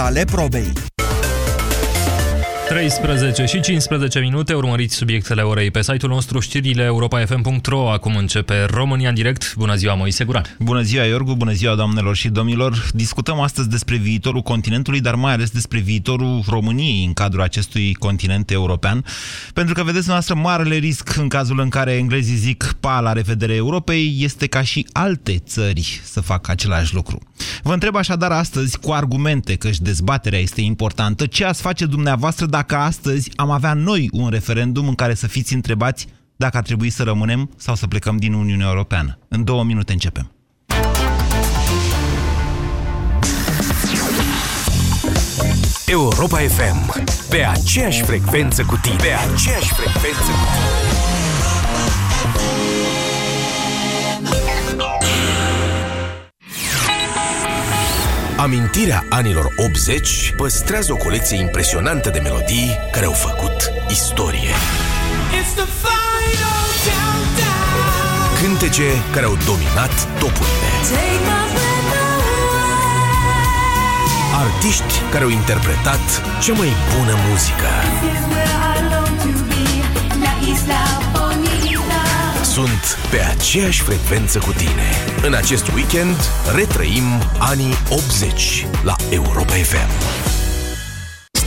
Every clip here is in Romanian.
tale probei. 13 și 15 minute, urmăriți subiectele orei pe site-ul nostru știrile europa.fm.ro. Acum începe România în direct. Bună ziua, Moise Guran. Bună ziua, Iorgu, bună ziua, doamnelor și domnilor. Discutăm astăzi despre viitorul continentului, dar mai ales despre viitorul României în cadrul acestui continent european. Pentru că, vedeți noastră, marele risc în cazul în care englezii zic pa la revedere Europei este ca și alte țări să facă același lucru. Vă întreb așadar astăzi, cu argumente, că și dezbaterea este importantă, ce ați face dumneavoastră dacă astăzi am avea noi un referendum în care să fiți întrebați dacă ar trebui să rămânem sau să plecăm din Uniunea Europeană. În două minute începem. Europa FM. Pe aceeași frecvență cu tine. Pe aceeași frecvență cu tine. Amintirea anilor 80 păstrează o colecție impresionantă de melodii care au făcut istorie. Cântece care au dominat topurile. Artiști care au interpretat cea mai bună muzică. Sunt pe aceeași frecvență cu tine. În acest weekend retrăim anii 80 la Europa FM.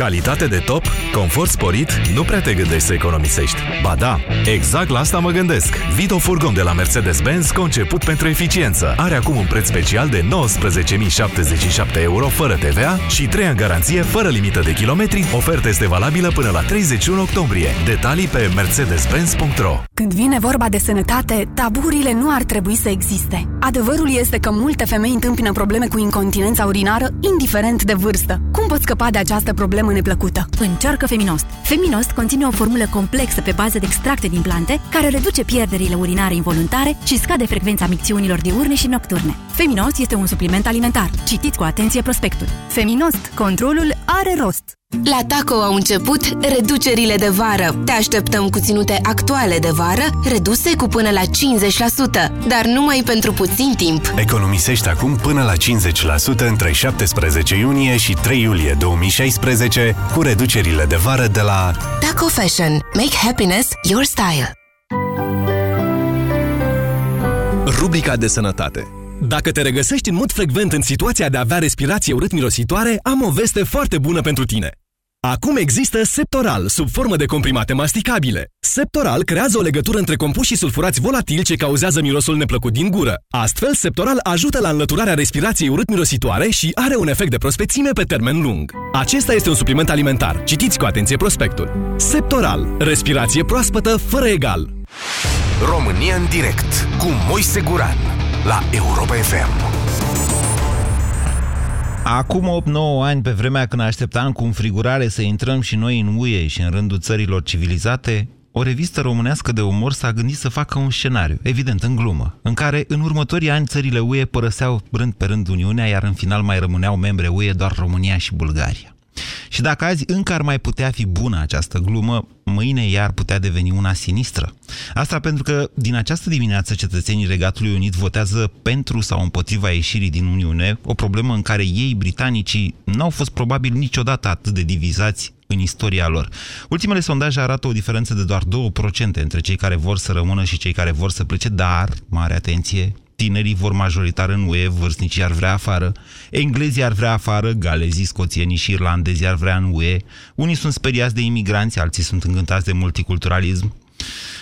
Calitate de top, confort sporit, nu prea te gândești să economisești. Ba da, exact la asta mă gândesc. Vito Furgon de la Mercedes-Benz, conceput pentru eficiență. Are acum un preț special de 19.077 euro fără TVA și 3 ani garanție fără limită de kilometri. Oferta este valabilă până la 31 octombrie. Detalii pe mercedes-benz.ro Când vine vorba de sănătate, taburile nu ar trebui să existe. Adevărul este că multe femei întâmpină probleme cu incontinența urinară, indiferent de vârstă. Cum pot scăpa de această problemă neplăcută? Încearcă Feminost. Feminost conține o formulă complexă pe bază de extracte din plante care reduce pierderile urinare involuntare și scade frecvența micțiunilor diurne și nocturne. Feminost este un supliment alimentar. Citiți cu atenție prospectul. Feminost. Controlul are rost. La Taco au început reducerile de vară. Te așteptăm cu ținute actuale de vară, reduse cu până la 50%, dar numai pentru puțin timp. Economisești acum până la 50% între 17 iunie și 3 iulie 2016 cu reducerile de vară de la Taco Fashion. Make happiness your style. Rubrica de sănătate dacă te regăsești în mod frecvent în situația de a avea respirație urât-mirositoare, am o veste foarte bună pentru tine. Acum există Septoral, sub formă de comprimate masticabile. Septoral creează o legătură între compuși sulfurați volatili ce cauzează mirosul neplăcut din gură. Astfel, Septoral ajută la înlăturarea respirației urât-mirositoare și are un efect de prospețime pe termen lung. Acesta este un supliment alimentar. Citiți cu atenție prospectul. Septoral. Respirație proaspătă fără egal. România în direct cu Moise Guran la Europa FM. Acum 8-9 ani, pe vremea când așteptam cu înfrigurare să intrăm și noi în UE și în rândul țărilor civilizate, o revistă românească de umor s-a gândit să facă un scenariu, evident în glumă, în care în următorii ani țările UE părăseau rând pe rând Uniunea, iar în final mai rămâneau membre UE doar România și Bulgaria. Și dacă azi încă ar mai putea fi bună această glumă, mâine ea ar putea deveni una sinistră. Asta pentru că din această dimineață cetățenii Regatului Unit votează pentru sau împotriva ieșirii din Uniune, o problemă în care ei, britanicii, n-au fost probabil niciodată atât de divizați în istoria lor. Ultimele sondaje arată o diferență de doar 2% între cei care vor să rămână și cei care vor să plece, dar, mare atenție, tinerii vor majoritar în UE, vârstnicii ar vrea afară, englezii ar vrea afară, galezii, scoțienii și irlandezii ar vrea în UE, unii sunt speriați de imigranți, alții sunt încântați de multiculturalism.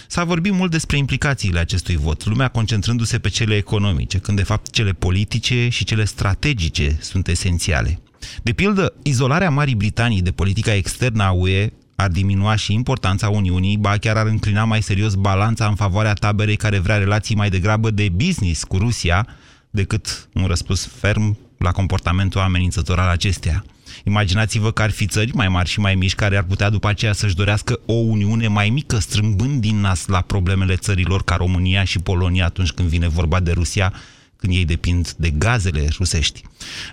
S-a vorbit mult despre implicațiile acestui vot, lumea concentrându-se pe cele economice, când de fapt cele politice și cele strategice sunt esențiale. De pildă, izolarea Marii Britanii de politica externă a UE ar diminua și importanța Uniunii, ba chiar ar înclina mai serios balanța în favoarea taberei care vrea relații mai degrabă de business cu Rusia decât un răspuns ferm la comportamentul amenințător al acesteia. Imaginați-vă că ar fi țări mai mari și mai mici care ar putea după aceea să-și dorească o uniune mai mică, strâmbând din nas la problemele țărilor ca România și Polonia atunci când vine vorba de Rusia, când ei depind de gazele rusești.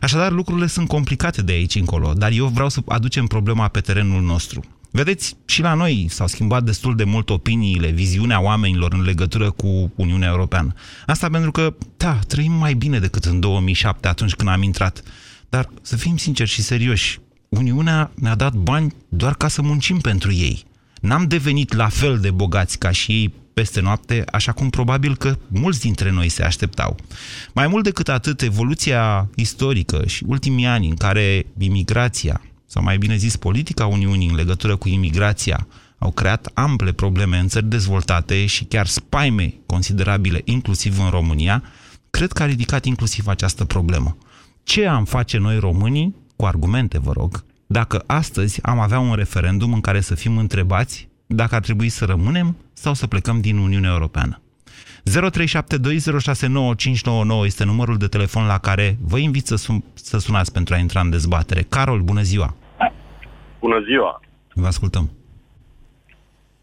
Așadar, lucrurile sunt complicate de aici încolo, dar eu vreau să aducem problema pe terenul nostru. Vedeți, și la noi s-au schimbat destul de mult opiniile, viziunea oamenilor în legătură cu Uniunea Europeană. Asta pentru că, da, trăim mai bine decât în 2007, atunci când am intrat. Dar, să fim sinceri și serioși, Uniunea ne-a dat bani doar ca să muncim pentru ei. N-am devenit la fel de bogați ca și ei peste noapte, așa cum probabil că mulți dintre noi se așteptau. Mai mult decât atât, evoluția istorică și ultimii ani în care imigrația, sau mai bine zis politica Uniunii în legătură cu imigrația, au creat ample probleme în țări dezvoltate și chiar spaime considerabile, inclusiv în România, cred că a ridicat inclusiv această problemă. Ce am face noi românii, cu argumente vă rog, dacă astăzi am avea un referendum în care să fim întrebați dacă ar trebui să rămânem sau să plecăm din Uniunea Europeană. 0372069599 este numărul de telefon la care vă invit să, sun- să sunați pentru a intra în dezbatere. Carol, bună ziua! Bună ziua! Vă ascultăm.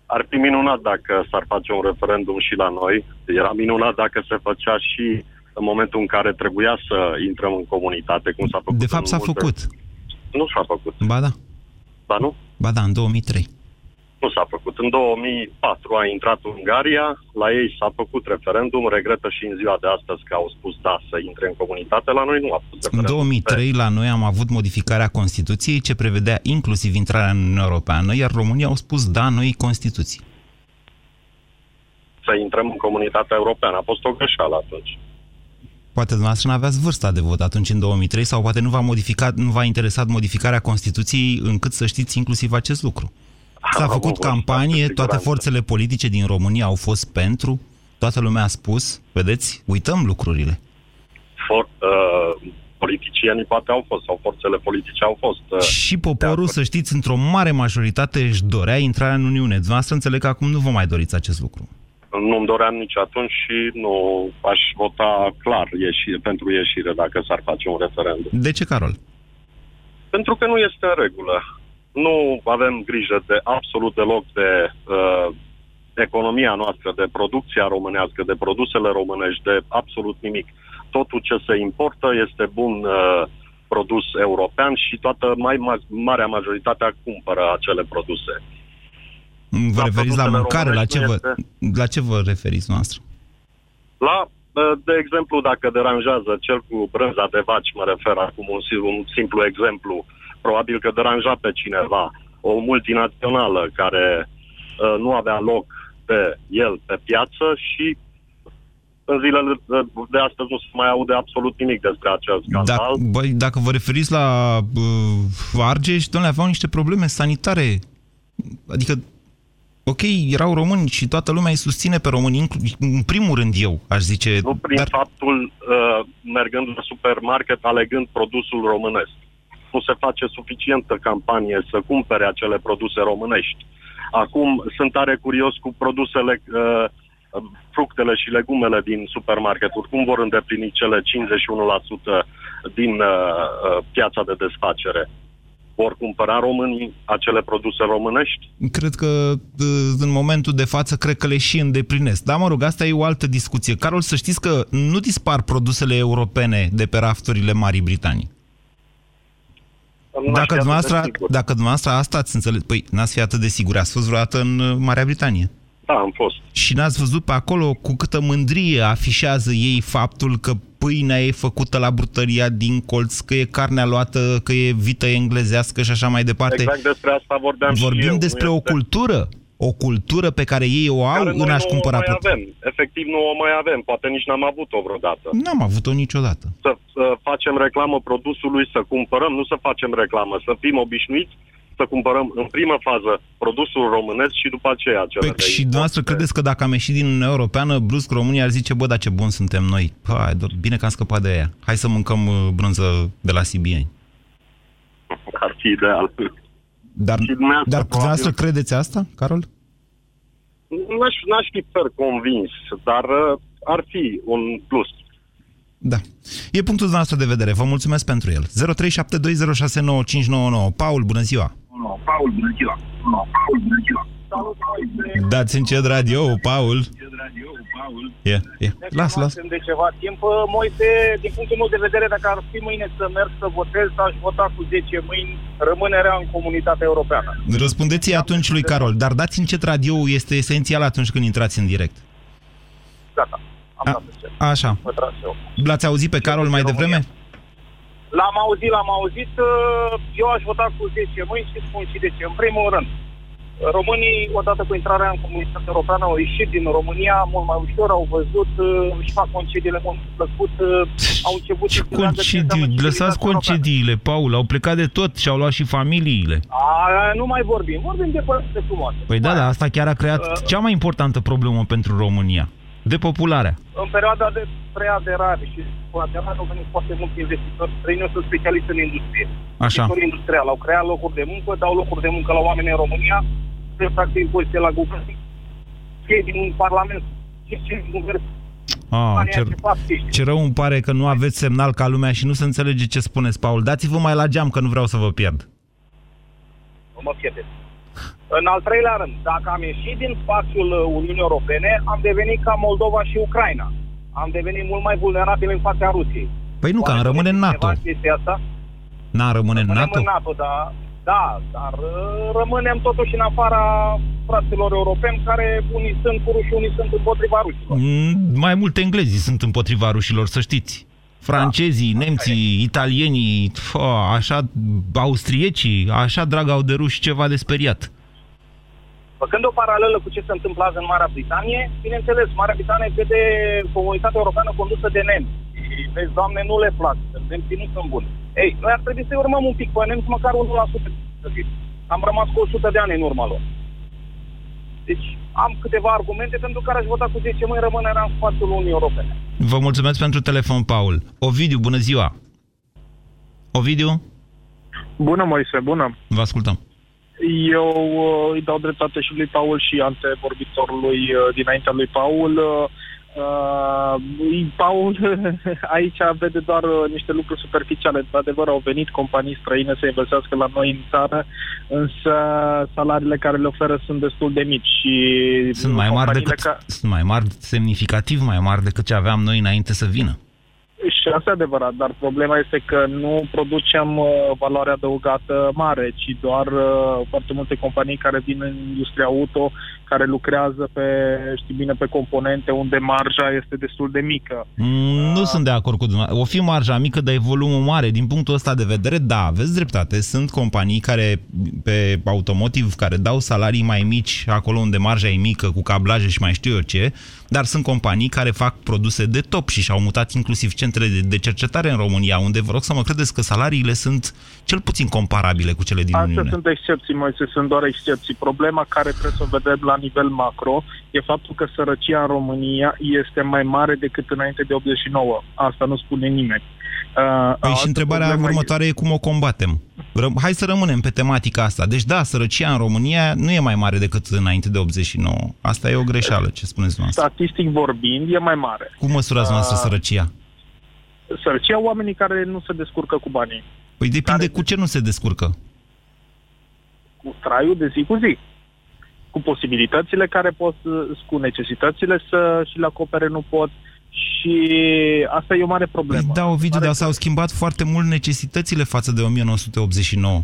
Ar fi minunat dacă s-ar face un referendum și la noi. Era minunat dacă se făcea și în momentul în care trebuia să intrăm în comunitate, cum s-a făcut. De fapt s-a multe... făcut. Nu s-a făcut. Ba da. Ba nu? Ba da, în 2003. Nu s-a făcut. În 2004 a intrat Ungaria, la ei s-a făcut referendum, regretă și în ziua de astăzi că au spus da să intre în comunitate, la noi nu a fost În 2003 la noi am avut modificarea Constituției ce prevedea inclusiv intrarea în Uniunea Europeană, iar România au spus da noi Constituții. Să intrăm în comunitatea europeană. A fost o greșeală atunci. Poate dumneavoastră nu aveați vârsta de vot atunci în 2003 sau poate nu v-a, modificat, nu v-a interesat modificarea Constituției încât să știți inclusiv acest lucru. S-a făcut campanie, toate forțele politice din România au fost pentru, toată lumea a spus, vedeți, uităm lucrurile. For, uh, politicienii poate au fost, sau forțele politice au fost. Uh, și poporul, să știți, într-o mare majoritate își dorea intrarea în Uniune. Dumneavoastră înțeleg că acum nu vă mai doriți acest lucru. Nu-mi doream nici atunci și nu aș vota clar ieși, pentru ieșire dacă s-ar face un referendum. De ce, Carol? Pentru că nu este în regulă nu avem grijă de absolut deloc de uh, economia noastră, de producția românească, de produsele românești, de absolut nimic. Totul ce se importă este bun uh, produs european și toată mai ma- marea majoritatea cumpără acele produse. Vă la referiți la mâncare? La ce, vă, este... la ce vă referiți noastră? La, uh, de exemplu, dacă deranjează cel cu brânza de vaci, mă refer acum un, un simplu exemplu, uh, probabil că deranja pe cineva, o multinațională care uh, nu avea loc de el pe piață și în zilele de astăzi nu se mai aude absolut nimic despre acest scandal. Dacă, băi, dacă vă referiți la uh, Argeș, domnule, aveau niște probleme sanitare. Adică, ok, erau români și toată lumea îi susține pe români, în primul rând eu, aș zice. Nu prin dar... faptul, uh, mergând la supermarket, alegând produsul românesc nu se face suficientă campanie să cumpere acele produse românești. Acum sunt tare curios cu produsele, uh, fructele și legumele din supermarketuri. Cum vor îndeplini cele 51% din uh, uh, piața de desfacere? vor cumpăra românii acele produse românești? Cred că uh, în momentul de față, cred că le și îndeplinesc. Dar mă rog, asta e o altă discuție. Carol, să știți că nu dispar produsele europene de pe rafturile Marii Britanii. Dacă dumneavoastră, dacă dumneavoastră asta ați înțeles, păi n-ați fi atât de sigur, ați fost vreodată în uh, Marea Britanie. Da, am fost. Și n-ați văzut pe acolo cu câtă mândrie afișează ei faptul că pâinea e făcută la brutăria din colț, că e carnea luată, că e vită englezească și așa mai departe. Exact despre asta vorbeam Vorbim și eu. despre o este... cultură o cultură pe care ei o au care în a-și cumpăra... Mai avem. Efectiv nu o mai avem. Poate nici n-am avut-o vreodată. N-am avut-o niciodată. Să, să facem reclamă produsului, să cumpărăm, nu să facem reclamă, să fim obișnuiți să cumpărăm în primă fază produsul românesc și după aceea cele păi Și dumneavoastră credeți că dacă am ieșit din Uniunea Europeană, brusc România ar zice, bă, dar ce bun suntem noi. Hai, bine că am scăpat de aia. Hai să mâncăm uh, brânză de la Sibieni. Ar fi ideal. Dar, dar dumneavoastră credeți asta, Carol? N-aș, n-aș fi per convins, dar uh, ar fi un plus. Da. E punctul nostru de vedere. Vă mulțumesc pentru el. 0372069599. Paul, bună ziua! Paul, bună ziua! Paul, bună ziua! Dați încet radio, Paul. E, e. Las, las. De ceva timp, Moise, din punctul meu de vedere, dacă ar fi mâine să merg să votez, aș vota cu 10 mâini rămânerea în comunitatea europeană. Răspundeți atunci lui Carol, dar dați încet radio este esențial atunci când intrați în direct. Gata, am A, așa. L-ați auzit pe Carol mai devreme? L-am auzit, l-am auzit. Eu aș vota cu 10 mâini și spun și de ce. În primul rând, Românii, odată cu intrarea în comunitatea europeană, au ieșit din România mult mai ușor, au văzut, uh, își fac concediile mult plăcut, uh, au început... Ce concedii? Lăsați concediile, Paul, au plecat de tot și au luat și familiile. A, nu mai vorbim, vorbim de părți frumoase. Păi da, dar asta chiar a creat uh, cea mai importantă problemă pentru România. Depopularea. În perioada de preaderare și aderare au venit foarte mulți investitori străini, sunt specialiști în industrie. Așa. Sectorul industrial. Au creat locuri de muncă, dau locuri de muncă la oameni în România, se practic impozite la guvern, fie din Parlament, și din guvern. Ah, ce, ce rău îmi pare că nu aveți semnal ca lumea și nu se înțelege ce spuneți, Paul. Dați-vă mai la geam, că nu vreau să vă pierd. Nu mă pierdeți. În al treilea rând, dacă am ieșit din spațiul Uniunii Europene, am devenit ca Moldova și Ucraina. Am devenit mult mai vulnerabil în fața Rusiei. Păi nu, că am rămâne în NATO. Asta? N-am rămâne în NATO? în NATO, da. Da, dar uh, rămânem totuși în afara fraților europeni care unii sunt cu ruși, unii sunt împotriva rușilor. Mm, mai multe englezii sunt împotriva rușilor, să știți. Francezii, da. nemții, italienii, așa, austriecii, așa drag au de ruși ceva de speriat. Făcând o paralelă cu ce se întâmplă azi în Marea Britanie, bineînțeles, Marea Britanie vede comunitatea europeană condusă de nemți. Și vezi, Doamne, nu le plac, nemții nu sunt buni. Ei, noi ar trebui să urmăm un pic pe nemți, măcar 1% Am rămas cu 100 de ani în urma lor. Deci am câteva argumente pentru care aș vota cu 10 mâini rămânerea în spațiul Uniunii Europene. Vă mulțumesc pentru telefon, Paul. Ovidiu, bună ziua! Ovidiu? Bună, Moise, bună! Vă ascultăm. Eu uh, îi dau dreptate și lui Paul și antevorbitorului uh, dinaintea lui Paul. Uh, Uh, Paul aici vede doar uh, niște lucruri superficiale. Într-adevăr, au venit companii străine să investească la noi în țară, însă salariile care le oferă sunt destul de mici. Și sunt mai mari decât, ca... sunt mai mari, semnificativ mai mari decât ce aveam noi înainte să vină. Și asta e adevărat, dar problema este că nu producem uh, valoare adăugată mare, ci doar uh, foarte multe companii care vin în industria auto, care lucrează pe, știi bine, pe componente unde marja este destul de mică. Mm, nu uh, sunt de acord cu dumneavoastră. O fi marja mică, dar e volumul mare. Din punctul ăsta de vedere, da, aveți dreptate. Sunt companii care, pe automotiv, care dau salarii mai mici acolo unde marja e mică, cu cablaje și mai știu eu ce, dar sunt companii care fac produse de top și și-au mutat inclusiv centre de, de cercetare în România, unde vă rog să mă credeți că salariile sunt cel puțin comparabile cu cele din Astea Uniune. sunt excepții, Moise, sunt doar excepții. Problema care trebuie să o vedem la nivel macro e faptul că sărăcia în România este mai mare decât înainte de 89. Asta nu spune nimeni. Uh, păi și întrebarea următoare e... e cum o combatem. Ră- Hai să rămânem pe tematica asta. Deci da, sărăcia în România nu e mai mare decât înainte de 89. Asta e o greșeală, ce spuneți noastră. Statistic vorbind, e mai mare. Cum măsurați uh, noastră sărăcia? Sărăcia oamenii care nu se descurcă cu banii. Păi depinde care... cu ce nu se descurcă. Cu traiul de zi cu zi. Cu posibilitățile care pot, cu necesitățile să și le acopere nu pot, uh, și asta e o mare problemă. Păi da, o video, dar s-au schimbat foarte mult necesitățile față de 1989.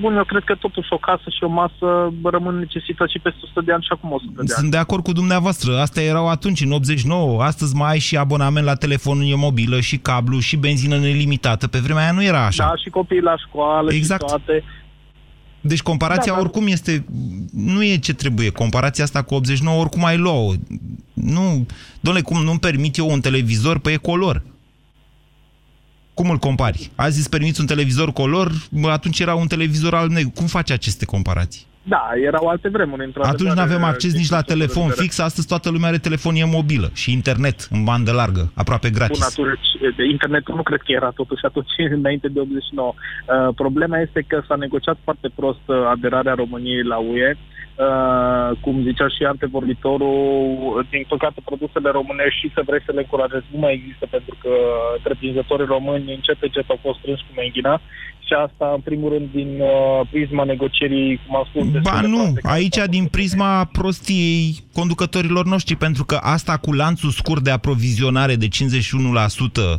Bun, eu cred că totuși o casă și o masă rămân necesități și peste 100 de ani și acum 100 de ani. Sunt de acord cu dumneavoastră. Astea erau atunci, în 89. Astăzi mai ai și abonament la telefonie mobilă, și cablu, și benzină nelimitată. Pe vremea aia nu era așa. Da, și copiii la școală exact. și toate. Deci comparația da, dar... oricum este... Nu e ce trebuie. Comparația asta cu 89 oricum ai luat Nu... Dom'le, cum nu-mi permit eu un televizor pe color? Cum îl compari? Azi îți permiți un televizor color, atunci era un televizor al negru. Cum faci aceste comparații? Da, erau alte vremuri. Atunci nu avem acces nici la telefon fix, astăzi toată lumea are telefonie mobilă și internet în bandă largă, aproape gratis. Bun, atunci, internetul nu cred că era totuși atunci, înainte de 89. Uh, problema este că s-a negociat foarte prost uh, aderarea României la UE, Uh, cum zicea și antevorbitorul, din păcate produsele românești și să vrei să le încurajezi nu mai există pentru că întreprinzătorii români încet încet au fost strânși cu menghina și asta în primul rând din uh, prisma negocierii, cum am spus. Ba nu, aici din prisma prostiei conducătorilor noștri, pentru că asta cu lanțul scurt de aprovizionare de 51% uh,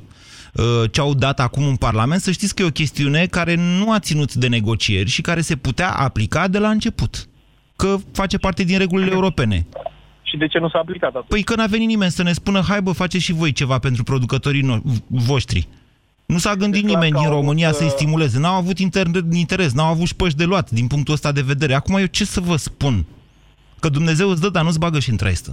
ce au dat acum în Parlament, să știți că e o chestiune care nu a ținut de negocieri și care se putea aplica de la început că face parte din regulile europene. Și de ce nu s-a aplicat atunci? Păi că n-a venit nimeni să ne spună, hai bă, faceți și voi ceva pentru producătorii no- voștri. Nu s-a gândit deci nimeni din România avut, să-i uh, stimuleze. N-au avut inter- interes, n-au avut șpăși de luat din punctul ăsta de vedere. Acum eu ce să vă spun? Că Dumnezeu îți dă, dar nu-ți bagă și în traistă.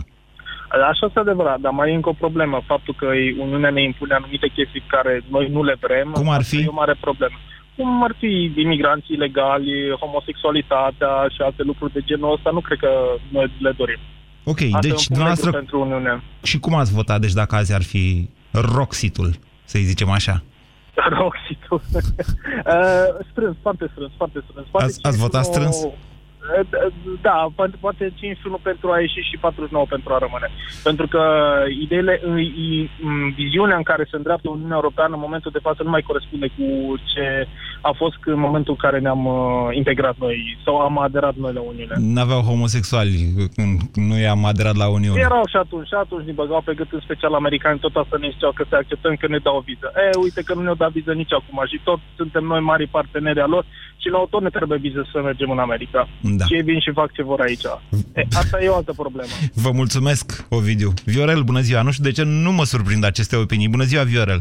Așa este adevărat, dar mai e încă o problemă. Faptul că Uniunea ne impune anumite chestii care noi nu le vrem. Cum ar fi? E o mare problemă cum ar fi imigranții ilegali, homosexualitatea și alte lucruri de genul ăsta, nu cred că noi le dorim. Ok, Asta deci dumneavoastră... Pentru Uniune. Și cum ați votat, deci, dacă azi ar fi roxitul, să-i zicem așa? Roxitul. uh, strâns, foarte strâns, foarte strâns. Foarte ați, ați votat strâns? Da, poate 51 pentru a ieși și 49 pentru a rămâne. Pentru că ideile, viziunea în care se îndreaptă Uniunea Europeană în momentul de față nu mai corespunde cu ce a fost în momentul în care ne-am uh, integrat noi sau am aderat noi la Uniune. N-aveau homosexuali când nu i-am aderat la Uniune. Erau și atunci, și atunci ne băgau pe gât, în special americani, tot asta ne ziceau că se acceptăm că ne dau o viză. E, uite că nu ne-au dat viză nici acum și tot suntem noi mari parteneri a lor și la tot ne trebuie viză să mergem în America. Da. Și ei vin și fac ce vor aici. E, asta e o altă problemă. Vă mulțumesc, Ovidiu. Viorel, bună ziua. Nu știu de ce nu mă surprind aceste opinii. Bună ziua, Viorel.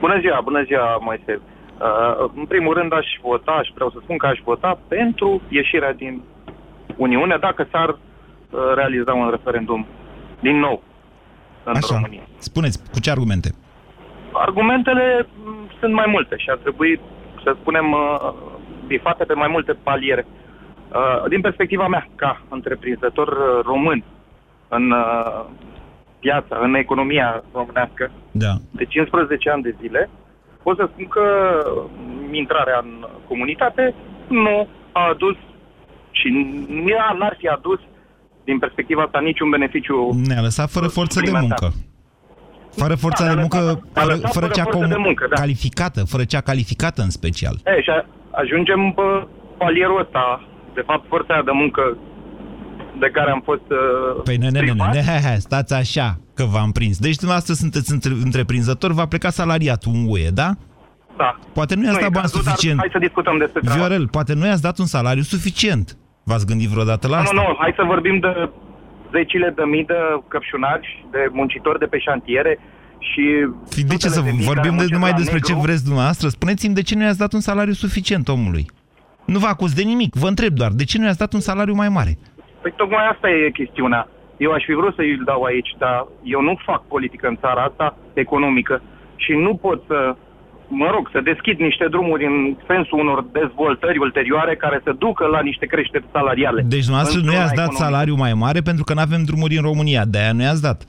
Bună ziua, bună ziua, Moise. Uh, în primul rând aș vota, aș vreau să spun că aș vota pentru ieșirea din Uniune dacă s-ar uh, realiza un referendum din nou în Așa. România. Spuneți, cu ce argumente? Argumentele mm, sunt mai multe și ar trebui, să spunem, uh, bifate pe mai multe paliere. Uh, din perspectiva mea, ca întreprinzător uh, român în uh, piața, în economia românească, da. de 15 ani de zile, pot să spun că intrarea în comunitate nu a adus și ea n-ar fi adus din perspectiva asta niciun beneficiu Ne-a lăsat fără forță de muncă. Fără forța da, de muncă, fără, fără, fără cea com- de muncă, da. calificată, fără cea calificată în special. E, și a, ajungem pe palierul ăsta. De fapt, forța de muncă de care am fost uh, Păi ne, ne, ne, ne, ne, stați așa că v-am prins. Deci dumneavoastră sunteți între, întreprinzător, va pleca salariatul în UE, da? Da. Poate nu i-ați dat bani suficient. Hai să discutăm despre Viorel, poate nu i-ați dat un salariu suficient. V-ați gândit vreodată la nu, asta? Nu, nu, hai să vorbim de zecile de mii de căpșunari, de muncitori de pe șantiere și... De ce să de vorbim de, numai despre negru? ce vreți dumneavoastră? Spuneți-mi de ce nu i-ați dat un salariu suficient omului. Nu vă acuz de nimic, vă întreb doar, de ce nu i-ați dat un salariu mai mare? Păi tocmai asta e chestiunea. Eu aș fi vrut să îl dau aici, dar eu nu fac politică în țara asta economică și nu pot să, mă rog, să deschid niște drumuri în sensul unor dezvoltări ulterioare care să ducă la niște creșteri salariale. Deci dumneavoastră nu i-ați dat salariu mai mare pentru că nu avem drumuri în România, de-aia nu i-ați dat.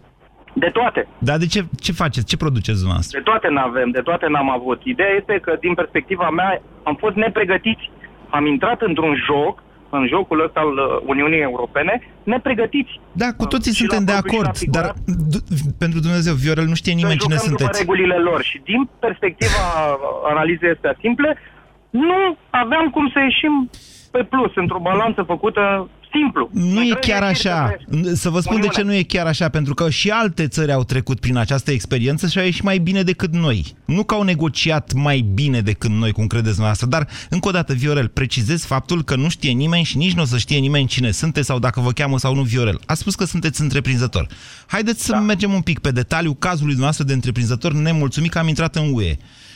De toate. Dar de ce, ce faceți? Ce produceți dumneavoastră? De toate n-avem, de toate n-am avut. Ideea este că, din perspectiva mea, am fost nepregătiți. Am intrat într-un joc în jocul ăsta al uh, Uniunii Europene, nepregătiți. Da, cu toții suntem de acord, dar pentru Dumnezeu, Viorel, nu știe nimeni cine sunteți. regulile lor și din perspectiva analizei astea simple, nu aveam cum să ieșim pe plus, într-o balanță făcută simplu. Nu e chiar așa. Să vă spun Uniunea. de ce nu e chiar așa, pentru că și alte țări au trecut prin această experiență și au ieșit mai bine decât noi. Nu că au negociat mai bine decât noi, cum credeți noastră, dar, încă o dată, Viorel, precizez faptul că nu știe nimeni și nici nu o să știe nimeni cine sunteți sau dacă vă cheamă sau nu Viorel. A spus că sunteți întreprinzător. Haideți să da. mergem un pic pe detaliu cazului noastră de întreprinzător nemulțumit că am intrat în UE.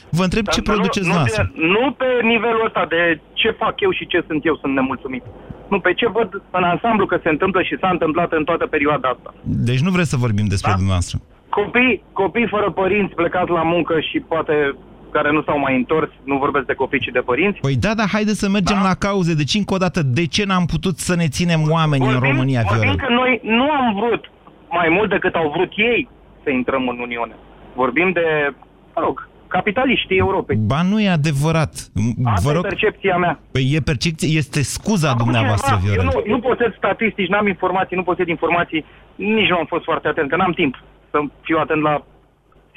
Vă întreb ce produceți nu, noastră. Nu pe nivelul ăsta de ce fac eu și ce sunt eu, sunt nemulțumit. Nu, pe ce văd în ansamblu că se întâmplă și s-a întâmplat în toată perioada asta. Deci nu vreți să vorbim despre da? dumneavoastră. Copii, copii fără părinți plecați la muncă și poate care nu s-au mai întors, nu vorbesc de copii, ci de părinți. Păi da, dar haideți să mergem da? la cauze. Deci, încă o dată, de ce n-am putut să ne ținem oamenii vorbim, în România, Vorbim că noi nu am vrut mai mult decât au vrut ei să intrăm în Uniune. Vorbim de, mă rog, capitaliștii Europei. Ba nu e adevărat. Asta Vă rog... e percepția mea. Păi e percepție, este scuza Acum dumneavoastră, Viorel. Eu nu, nu posed statistici, n-am informații, nu posed informații, nici nu am fost foarte atent, că n-am timp să fiu atent la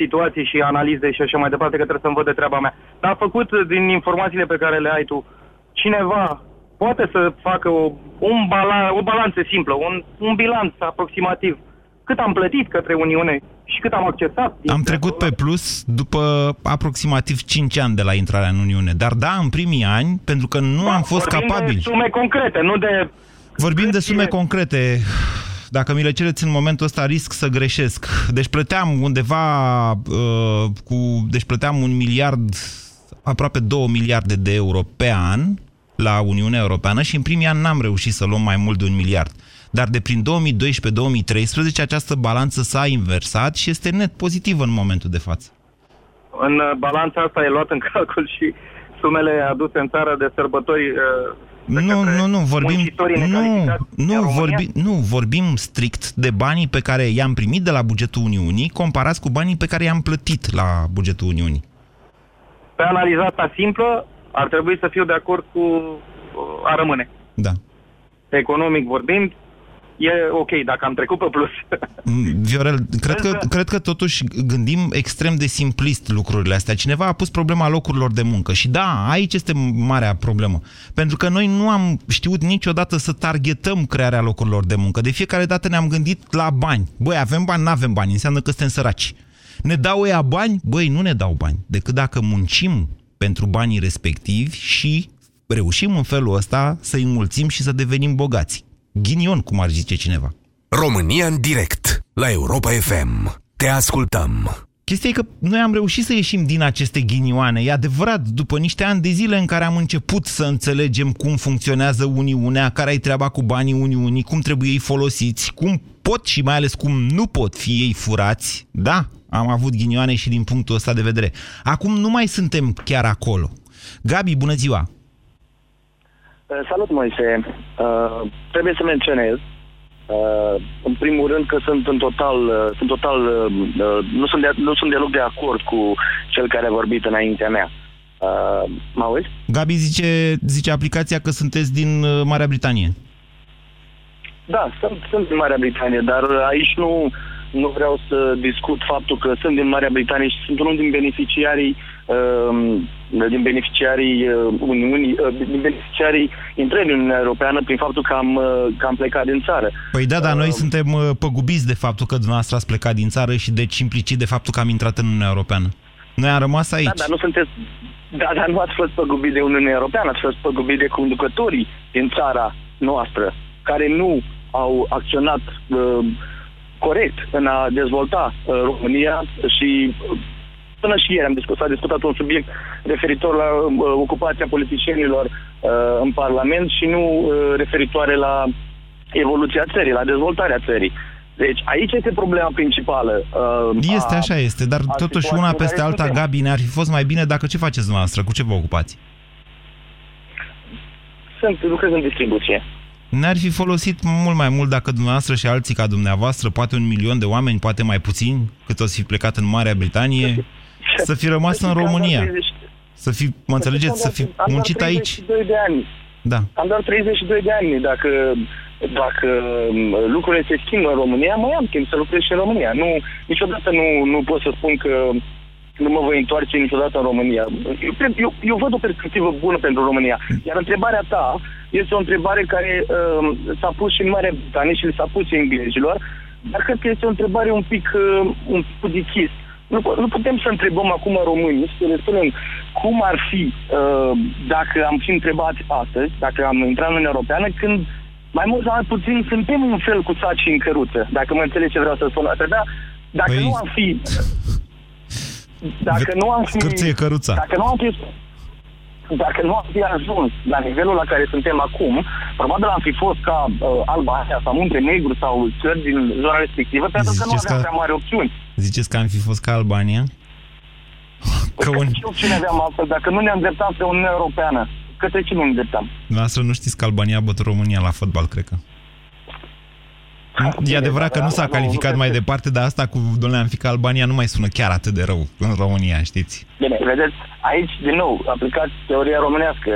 situații și analize și așa mai departe, că trebuie să-mi văd de treaba mea. Dar a făcut din informațiile pe care le ai tu, cineva poate să facă o, un bala, o balanță simplă, un, un bilanț aproximativ cât am plătit către Uniune și cât am accesat. Am trecut pe plus după aproximativ 5 ani de la intrarea în Uniune. Dar da, în primii ani, pentru că nu da, am fost capabili. de sume concrete, nu de... Vorbim de sume concrete. Dacă mi le cereți în momentul ăsta, risc să greșesc. Deci plăteam undeva uh, cu... Deci plăteam un miliard, aproape 2 miliarde de euro pe an la Uniunea Europeană și în primii ani n-am reușit să luăm mai mult de un miliard. Dar de prin 2012-2013 această balanță s-a inversat și este net pozitivă în momentul de față. În uh, balanța asta e luat în calcul și sumele aduse în țară de sărbători uh, nu, nu, nu, vorbim, nu, nu, vorbim, nu, vorbim strict de banii pe care i-am primit de la bugetul Uniunii, comparați cu banii pe care i-am plătit la bugetul Uniunii. Pe analiza simplă, ar trebui să fiu de acord cu uh, a rămâne. Da. Economic vorbind, e ok dacă am trecut pe plus. Mm, Viorel, cred că, cred că totuși gândim extrem de simplist lucrurile astea. Cineva a pus problema locurilor de muncă și da, aici este marea problemă. Pentru că noi nu am știut niciodată să targetăm crearea locurilor de muncă. De fiecare dată ne-am gândit la bani. Băi, avem bani, nu avem bani, înseamnă că suntem săraci. Ne dau ea bani? Băi, nu ne dau bani. Decât dacă muncim pentru banii respectivi și reușim în felul ăsta să înmulțim și să devenim bogați. Ghinion, cum ar zice cineva. România în direct, la Europa FM. Te ascultăm. Chestia e că noi am reușit să ieșim din aceste ghinioane. E adevărat, după niște ani de zile în care am început să înțelegem cum funcționează Uniunea, care ai treaba cu banii Uniunii, cum trebuie ei folosiți, cum pot și mai ales cum nu pot fi ei furați, da, am avut ghinioane și din punctul ăsta de vedere. Acum nu mai suntem chiar acolo. Gabi, bună ziua! Uh, salut, Moise. Uh, trebuie să menționez, uh, în primul rând, că sunt în total, uh, sunt total uh, uh, nu, sunt de, nu sunt deloc de acord cu cel care a vorbit înaintea mea. Uh, mă auzi? Gabi zice, zice aplicația că sunteți din uh, Marea Britanie. Da, sunt, sunt din Marea Britanie, dar aici nu, nu vreau să discut faptul că sunt din Marea Britanie și sunt unul din beneficiarii uh, din beneficiarii uh, Uniunii, uh, din beneficiarii intrării în Uniunea Europeană prin faptul că am, uh, că am plecat din țară. Păi da, dar noi suntem păgubiți de faptul că dumneavoastră ați plecat din țară și deci implicit de faptul că am intrat în Uniunea Europeană. Noi am rămas aici. Da, dar nu sunteți... Da, dar nu ați fost păgubit de Uniunea Europeană, ați fost păgubit de conducătorii din țara noastră, care nu au acționat uh, corect în a dezvolta uh, România și uh, Până și ieri am discutat, a discutat un subiect referitor la uh, ocupația politicienilor uh, în Parlament și nu uh, referitoare la evoluția țării, la dezvoltarea țării. Deci aici este problema principală. Uh, este, a, așa este, dar totuși una peste alta, putem. Gabi, ne-ar fi fost mai bine dacă ce faceți dumneavoastră? Cu ce vă ocupați? Sunt, lucrez în distribuție. Ne-ar fi folosit mult mai mult dacă dumneavoastră și alții ca dumneavoastră, poate un milion de oameni, poate mai puțin, cât o să fi plecat în Marea Britanie, să fi rămas în România. Să fi, mă înțelegeți, să fi muncit aici. de ani. Da. Am doar 32 de ani. Dacă, dacă um, lucrurile se schimbă în România, mai am timp să lucrez și în România. Nu, niciodată nu, nu pot să spun că nu mă voi întoarce niciodată în România. Eu, cred, eu, eu văd o perspectivă bună pentru România. Iar întrebarea ta este o întrebare care uh, s-a pus și în Marea Britanie și le s-a pus englezilor, dar cred că este o întrebare un pic, uh, un pic de chis. Nu, nu putem să întrebăm acum românii, să le spunem cum ar fi uh, dacă am fi întrebați astăzi, dacă am intrat în Uniunea Europeană, când mai mult sau mai puțin suntem un fel cu saci în căruță, dacă mă înțelegi ce vreau să spun. Trebuia, dacă păi... nu am fi... Dacă nu am fi... căruța. Dacă nu am fi dacă nu am fi ajuns la nivelul la care suntem acum, probabil am fi fost ca uh, Alba aia sau Munte Negru sau țări din zona respectivă, pentru că nu aveam prea mari opțiuni. Ziceți că am fi fost ca Albania? Că un... Ce opțiune aveam altfel? Dacă nu ne îndreptam pe Uniunea Europeană, către cine ne îndreptam? Dumneavoastră nu știți că Albania a bătut România la fotbal, cred că. E adevărat că nu s-a calificat mai departe, dar asta cu, domnule Anfica, Albania nu mai sună chiar atât de rău în România, știți? Bine, vedeți, aici, din nou, aplicați teoria românească.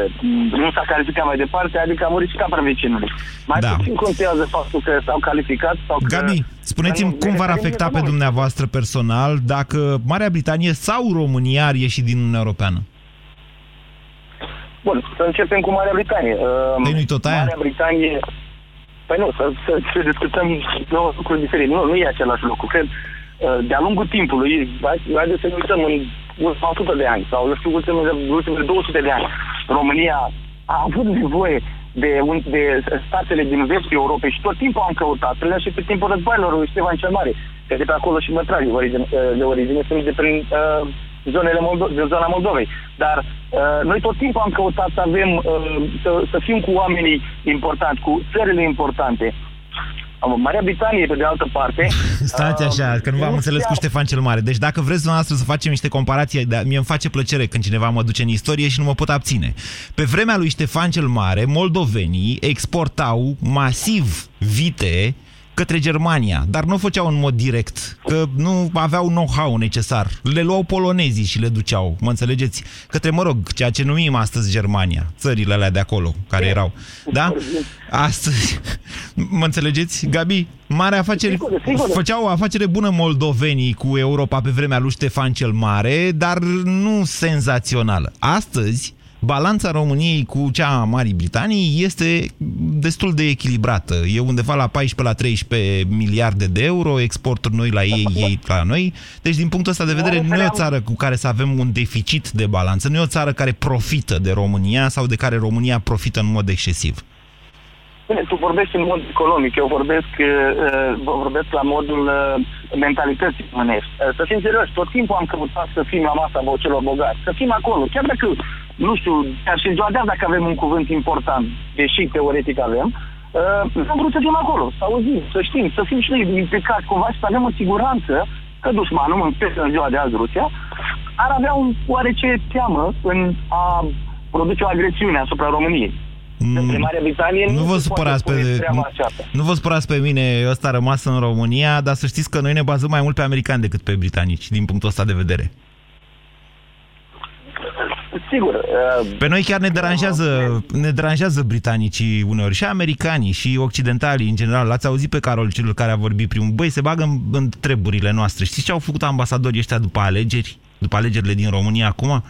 Nu s-a calificat mai departe, adică a murit și capra vecinului. Mai Da. puțin contează faptul că s-au calificat sau că... Gabi, spuneți-mi cum v-ar afecta pe dumneavoastră personal dacă Marea Britanie sau România ar ieși din Uniunea Europeană? Bun, să începem cu Marea Britanie. Uh, Păi nu-i tot aia? Marea Britanie... Păi nu, să, să, să discutăm două lucruri diferite. Nu, nu e același lucru. Cred, uh, de-a lungul timpului, hai- haideți să ne uităm în ultima 100 de ani sau, eu știu, ultimele, ultimele 200 de ani, România a avut nevoie de, un, de statele din vestul Europei și tot timpul am căutat, le și pe timpul războaielor lui Ștefan cel Mare, că de pe acolo și mătragii de origine, de origine sunt de prin uh, zonele Moldo- din zona Moldovei. Dar uh, noi tot timpul am căutat să avem, uh, să, să fim cu oamenii importanti, cu țările importante. Am- Marea Britanie, pe de altă parte... Stați așa, că nu v-am nu înțeles cu chiar- Ștefan cel Mare. Deci dacă vreți dumneavoastră să facem niște comparații, dar mie îmi face plăcere când cineva mă duce în istorie și nu mă pot abține. Pe vremea lui Ștefan cel Mare, moldovenii exportau masiv vite către Germania, dar nu o făceau în mod direct, că nu aveau know-how necesar. Le luau polonezii și le duceau, mă înțelegeți? Către, mă rog, ceea ce numim astăzi Germania, țările alea de acolo, care erau. Da? Astăzi, mă înțelegeți, Gabi? Mare afaceri, Sigur, sigur. făceau o afacere bună moldovenii cu Europa pe vremea lui Ștefan cel Mare, dar nu senzațională. Astăzi, balanța României cu cea a Marii Britanii este destul de echilibrată. E undeva la 14 la 13 miliarde de euro, exporturi noi la ei, ei la noi. Deci, din punctul ăsta de vedere, nu e o țară cu care să avem un deficit de balanță, nu e o țară care profită de România sau de care România profită în mod excesiv. Bine, tu vorbești în mod economic, eu vorbesc, uh, vorbesc la modul uh, mentalității românești. Uh, să fim serioși, tot timpul am căutat să fim la masa bo- celor bogați, să fim acolo. Chiar dacă, nu știu, chiar și în ziua de azi, dacă avem un cuvânt important, deși teoretic avem, uh, am vrut să fim acolo, să auzim, să știm, să fim și noi implicați cumva și să avem o siguranță că dușmanul, în special în ziua de azi Rusia, ar avea un oarece teamă în a produce o agresiune asupra României. Despre Marea Britanie Nu vă se poate supărați spune pe, treaba nu, aceasta. nu vă supărați pe mine, ăsta a rămas în România, dar să știți că noi ne bazăm mai mult pe americani decât pe britanici, din punctul ăsta de vedere. Sigur. Uh, Pe noi chiar ne deranjează, ne deranjează britanicii uneori și americanii și occidentalii în general. L-ați auzit pe Carol, celul care a vorbit primul. Băi, se bagă în, în treburile noastre. Știți ce au făcut ambasadorii ăștia după alegeri? După alegerile din România acum?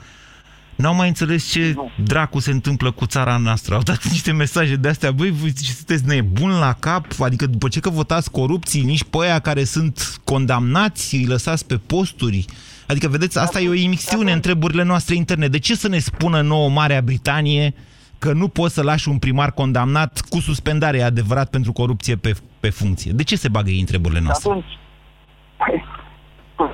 N-au mai înțeles ce dracu se întâmplă cu țara noastră. Au dat niște mesaje de astea. Băi, voi sunteți nebuni la cap? Adică după ce că votați corupții, nici pe aia care sunt condamnați, îi lăsați pe posturi. Adică, vedeți, asta e o imixtiune în treburile noastre interne. De ce să ne spună nouă Marea Britanie că nu poți să lași un primar condamnat cu suspendare, e adevărat, pentru corupție pe, pe funcție? De ce se bagă ei în treburile și noastre? atunci,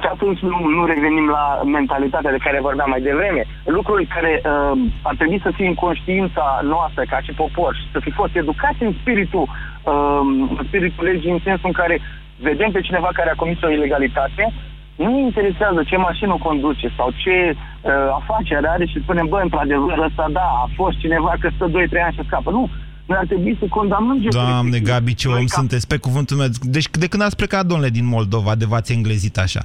și atunci nu, nu revenim la mentalitatea de care vorbeam mai devreme. Lucruri care uh, ar trebui să fie în conștiința noastră ca și popor și să fi fost educați în spiritul, uh, în spiritul legii, în sensul în care vedem pe cineva care a comis o ilegalitate, nu ne interesează ce mașină o conduce sau ce uh, afacere are și spunem, bă, într-adevăr, ăsta da, a fost cineva că stă 2-3 ani și scapă. Nu, noi ar trebui să condamnăm gestul Doamne, respectiv. Gabi, ce Noi om ca- sunteți, pe cuvântul meu. Deci de când ați plecat, domnule, din Moldova, de v-ați englezit așa?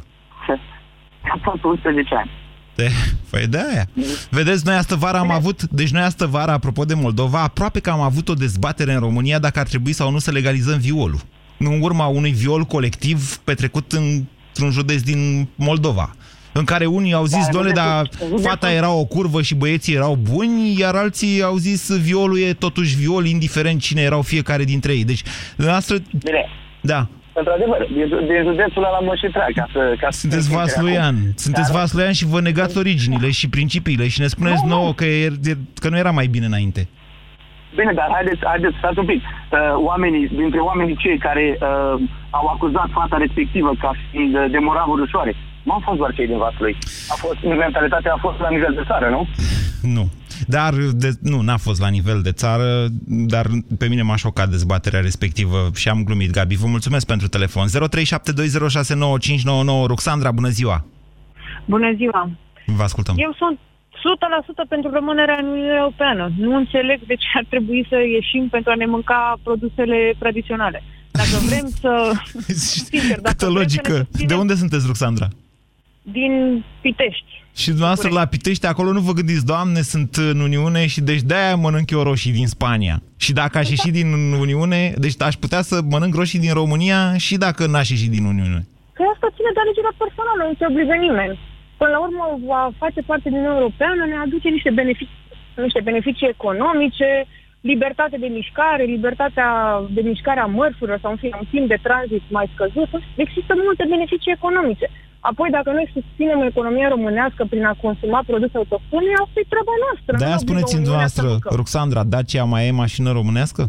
Am fost 11 ani. De, păi de aia. Vedeți, noi astă vară am avut, deci noi astă vară, apropo de Moldova, aproape că am avut o dezbatere în România dacă ar trebui sau nu să legalizăm violul. În urma unui viol colectiv petrecut în, într-un județ din Moldova. În care unii au zis, Da, doamne, dar județul- fata era o curvă și băieții erau buni, iar alții au zis, violul e totuși viol, indiferent cine erau fiecare dintre ei. Deci, noastră... Bine. Da. Într-adevăr, din, din județul ăla Moșitrea, ca să... Ca să Sunteți fim vasluian. acum. Sunteți Dar- vasluian și vă negați originile și principiile și ne spuneți Nu, nu. nouă că, e, că nu era mai bine înainte. Bine, dar haideți, haideți, stați un pic. Uh, oamenii, dintre oamenii cei care uh, au acuzat fata respectivă ca fiind uh, de moravuri ușoare, nu au fost doar cei din Vaslui. A fost, mentalitatea a fost la nivel de țară, nu? Nu. Dar de, nu, n-a fost la nivel de țară, dar pe mine m-a șocat dezbaterea respectivă și am glumit, Gabi. Vă mulțumesc pentru telefon. 0372069599 Roxandra, bună ziua! Bună ziua! Vă ascultăm. Eu sunt 100% pentru rămânerea în Uniunea Europeană. Nu înțeleg de ce ar trebui să ieșim pentru a ne mânca produsele tradiționale. Dacă vrem să... Sincer, dacă Câtă vrem logică. Să ne susținem De unde sunteți, Ruxandra? Din Pitești. Și dumneavoastră la Pitești, acolo nu vă gândiți, Doamne, sunt în Uniune și deci de-aia mănânc eu roșii din Spania. Și dacă aș ieși din Uniune, deci aș putea să mănânc roșii din România și dacă n-aș ieși din Uniune. Că asta ține de alegerea personală, nu se obligă nimeni. Până la urmă va face parte din Uniunea Europeană, ne aduce niște beneficii, niște beneficii economice, libertate de mișcare, libertatea de mișcare a mărfurilor sau în fine, un timp de tranzit mai scăzut. Există multe beneficii economice. Apoi, dacă noi susținem economia românească prin a consuma produse autohtone, asta e treaba noastră. De-aia Nu spuneți-mi obligă Uniunea să dumneavoastră, mâncăm. Ruxandra, Dacia mai e mașină românească?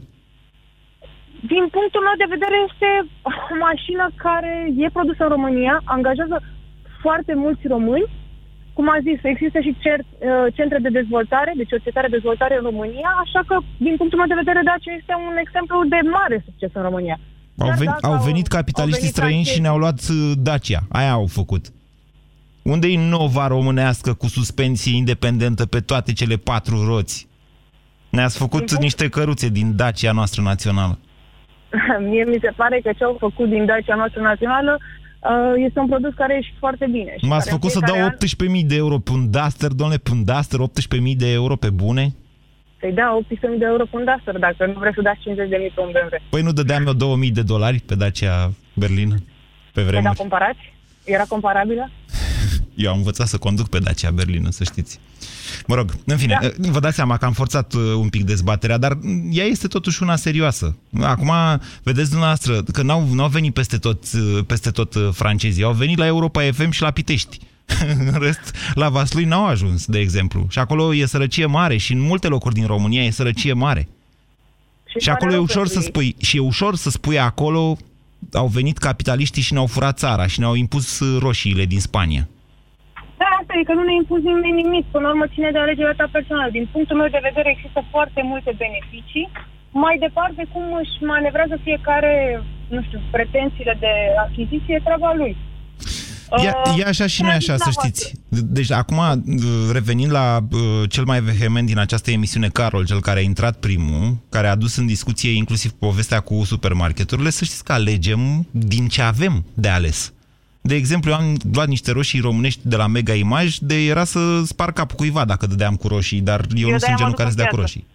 Din punctul meu de vedere, este o mașină care e produsă în România, angajează foarte mulți români. Cum am zis, există și cer, uh, centre de dezvoltare, de cercetare-dezvoltare în România, așa că, din punctul meu de vedere, Dacia este un exemplu de mare succes în România. Au, Chiar ven, dacă au venit capitaliștii au venit străini acei- și ne-au luat uh, Dacia. Aia au făcut. Unde e nova românească cu suspensie independentă pe toate cele patru roți? Ne-ați făcut niște căruțe din Dacia noastră națională. Mie mi se pare că ce au făcut din Dacia noastră națională uh, este un produs care e foarte bine. și M-ați care făcut în să dau fiecare an 18.000 de euro pe un Duster, domnule, pe un Duster, 18.000 de euro pe bune? Să-i dea 18.000 de euro pe un Duster, dacă nu vreți să dați 50.000 pe un BMW. Păi nu dădeam eu 2.000 de dolari pe Dacia Berlină pe Păi da, vremuri? comparați? Era comparabilă? Eu am învățat să conduc pe Dacia Berlină, să știți. Mă rog, în fine, da. vă dați seama că am forțat uh, un pic dezbaterea, dar mm, ea este totuși una serioasă. Acum, vedeți dumneavoastră că n-au, n-au venit peste tot, uh, peste tot uh, francezii, au venit la Europa FM și la Pitești. în rest, la Vaslui n-au ajuns, de exemplu. Și acolo e sărăcie mare și în multe locuri din România e sărăcie mare. Și, și acolo e ușor să spui, și e ușor să spui acolo au venit capitaliștii și ne-au furat țara și ne-au impus uh, roșiile din Spania. Da, asta e că nu ne impus nimeni nimic. Până la urmă ține de alegerea ta personală. Din punctul meu de vedere există foarte multe beneficii. Mai departe, cum își manevrează fiecare, nu știu, pretențiile de achiziție, e treaba lui. E, Uh, e așa și nu e așa, să știți. Deci, acum, revenind la uh, cel mai vehement din această emisiune, Carol, cel care a intrat primul, care a adus în discuție inclusiv povestea cu supermarketurile, să știți că alegem din ce avem de ales. De exemplu, eu am luat niște roșii românești de la Mega Image, de era să spar capul cuiva dacă dădeam cu roșii, dar eu, Eu nu de-aia sunt mă genul duc care în să dea cu piață. roșii.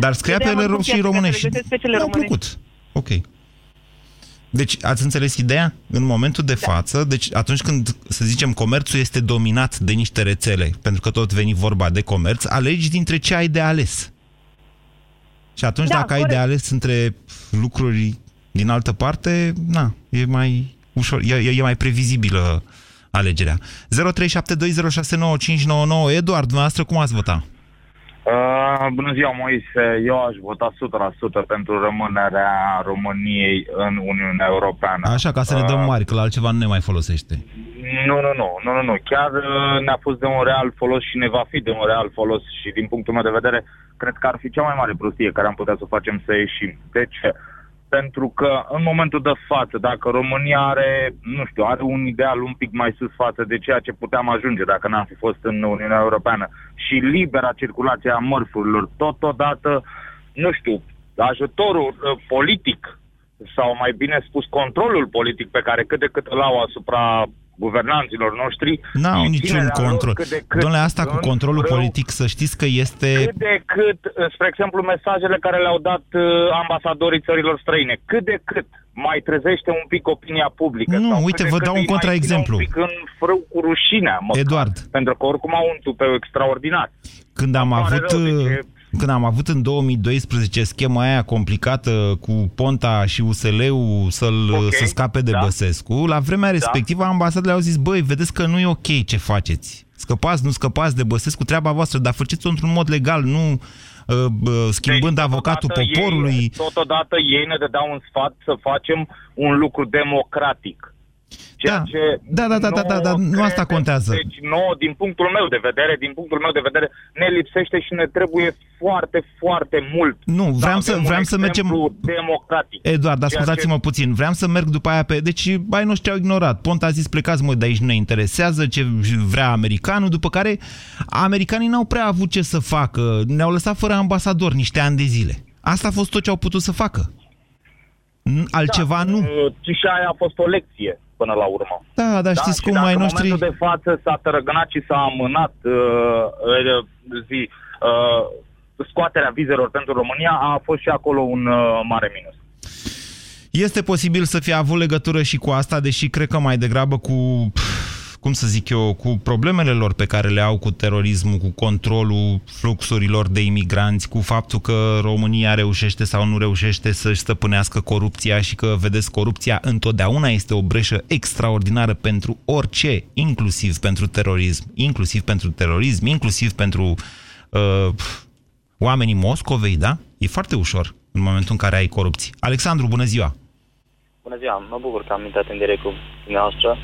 Dar scria Eu pe de-aia ele mă duc în roșii piață, ca să românești. le găsesc pe cele Mi-au românești. plăcut. Ok. Deci, ați înțeles ideea? În momentul de da. față, deci atunci când, să zicem, comerțul este dominat de niște rețele, pentru că tot veni vorba de comerț, alegi dintre ce ai de ales. Și atunci, Da, dacă ai corect. de ales între lucruri din altă parte, na, e mai ușor, e, e- e mai previzibilă alegerea. 0372069599 Eduard, dumneavoastră, cum ați vota? Uh, bună ziua, Moise. Eu aș vota 100% pentru rămânerea României în Uniunea Europeană. Așa, ca să ne dăm mari, că la altceva nu ne mai folosește. Nu, nu, nu, nu, nu, nu. Chiar uh, ne-a fost de un real folos și ne va fi de un real folos și din punctul meu de vedere, cred că ar fi cea mai mare prostie care am putea să o facem să ieșim. De ce? Pentru că în momentul de față, dacă România are, nu știu, are un ideal un pic mai sus față de ceea ce puteam ajunge dacă n-am fi fost în Uniunea Europeană și libera circulație a mărfurilor, totodată, nu știu, ajutorul uh, politic sau mai bine spus controlul politic pe care cât de cât îl au asupra guvernanților noștri. N-au și niciun ținerea lor control. cât de cât Domnule, asta cu în controlul frâu, politic, să știți că este... Cât de cât, uh, spre exemplu, mesajele care le-au dat uh, ambasadorii țărilor străine, cât de cât mai trezește un pic opinia publică. Nu, sau cât uite, de vă cât dau un îi mai contraexemplu. ține Un pic în frâu cu rușinea, măcar, Eduard. pentru că oricum au un tupeu extraordinar. Când am Îmi pare avut... rău, deci e- Când am avut în 2012 schema aia complicată cu Ponta și USL-ul să-l, Ok, să scape de da. Băsescu, la vremea respectivă ambasadele au zis, băi, vedeți că nu e ok ce faceți. Scăpați, nu scăpați de Băsescu, treaba voastră, dar faceți-o într-un mod legal, nu uh, bă, schimbând Deci, avocatul totodată poporului. Ei, totodată ei ne dădeau un sfat să facem un lucru democratic. Ceea Da. ce Da, da, da, da, da, da, nu asta contează. Deci, nouă, din punctul meu de vedere, din punctul meu de vedere, ne lipsește și ne trebuie foarte, foarte mult. Nu, vreau să- avem un vreau să mergem- exemplu democratic. Eduard, Ceea ascultați-mă ce- puțin. Vreau să merg după aia pe... Deci, bai noștri au ignorat. Ponta a zis, plecați mă de aici, nu ne interesează ce vrea americanul, după care americanii n-au prea avut ce să facă. Ne-au lăsat fără ambasador niște ani de zile. Asta a fost tot ce au putut să facă. Altceva da, nu. Și aia a fost o lecție până la urmă. Da, dar știți cum mai noștri... în momentul de față s-a tărăgănat și s-a amânat uh, zi, uh, scoaterea vizelor pentru România, a fost și acolo un uh, mare minus. Este posibil să fie avut legătură și cu asta, deși cred că mai degrabă cu cum să zic eu, cu problemele lor pe care le au cu terorismul, cu controlul fluxurilor de imigranți, cu faptul că România reușește sau nu reușește să-și stăpânească corupția și că, vedeți, corupția întotdeauna este o breșă extraordinară pentru orice, inclusiv pentru terorism, inclusiv pentru terorism, inclusiv pentru uh, oamenii Moscovei, da? E foarte ușor în momentul în care ai corupție. Alexandru, bună ziua! Bună ziua, mă bucur că am intrat în direct cu dumneavoastră.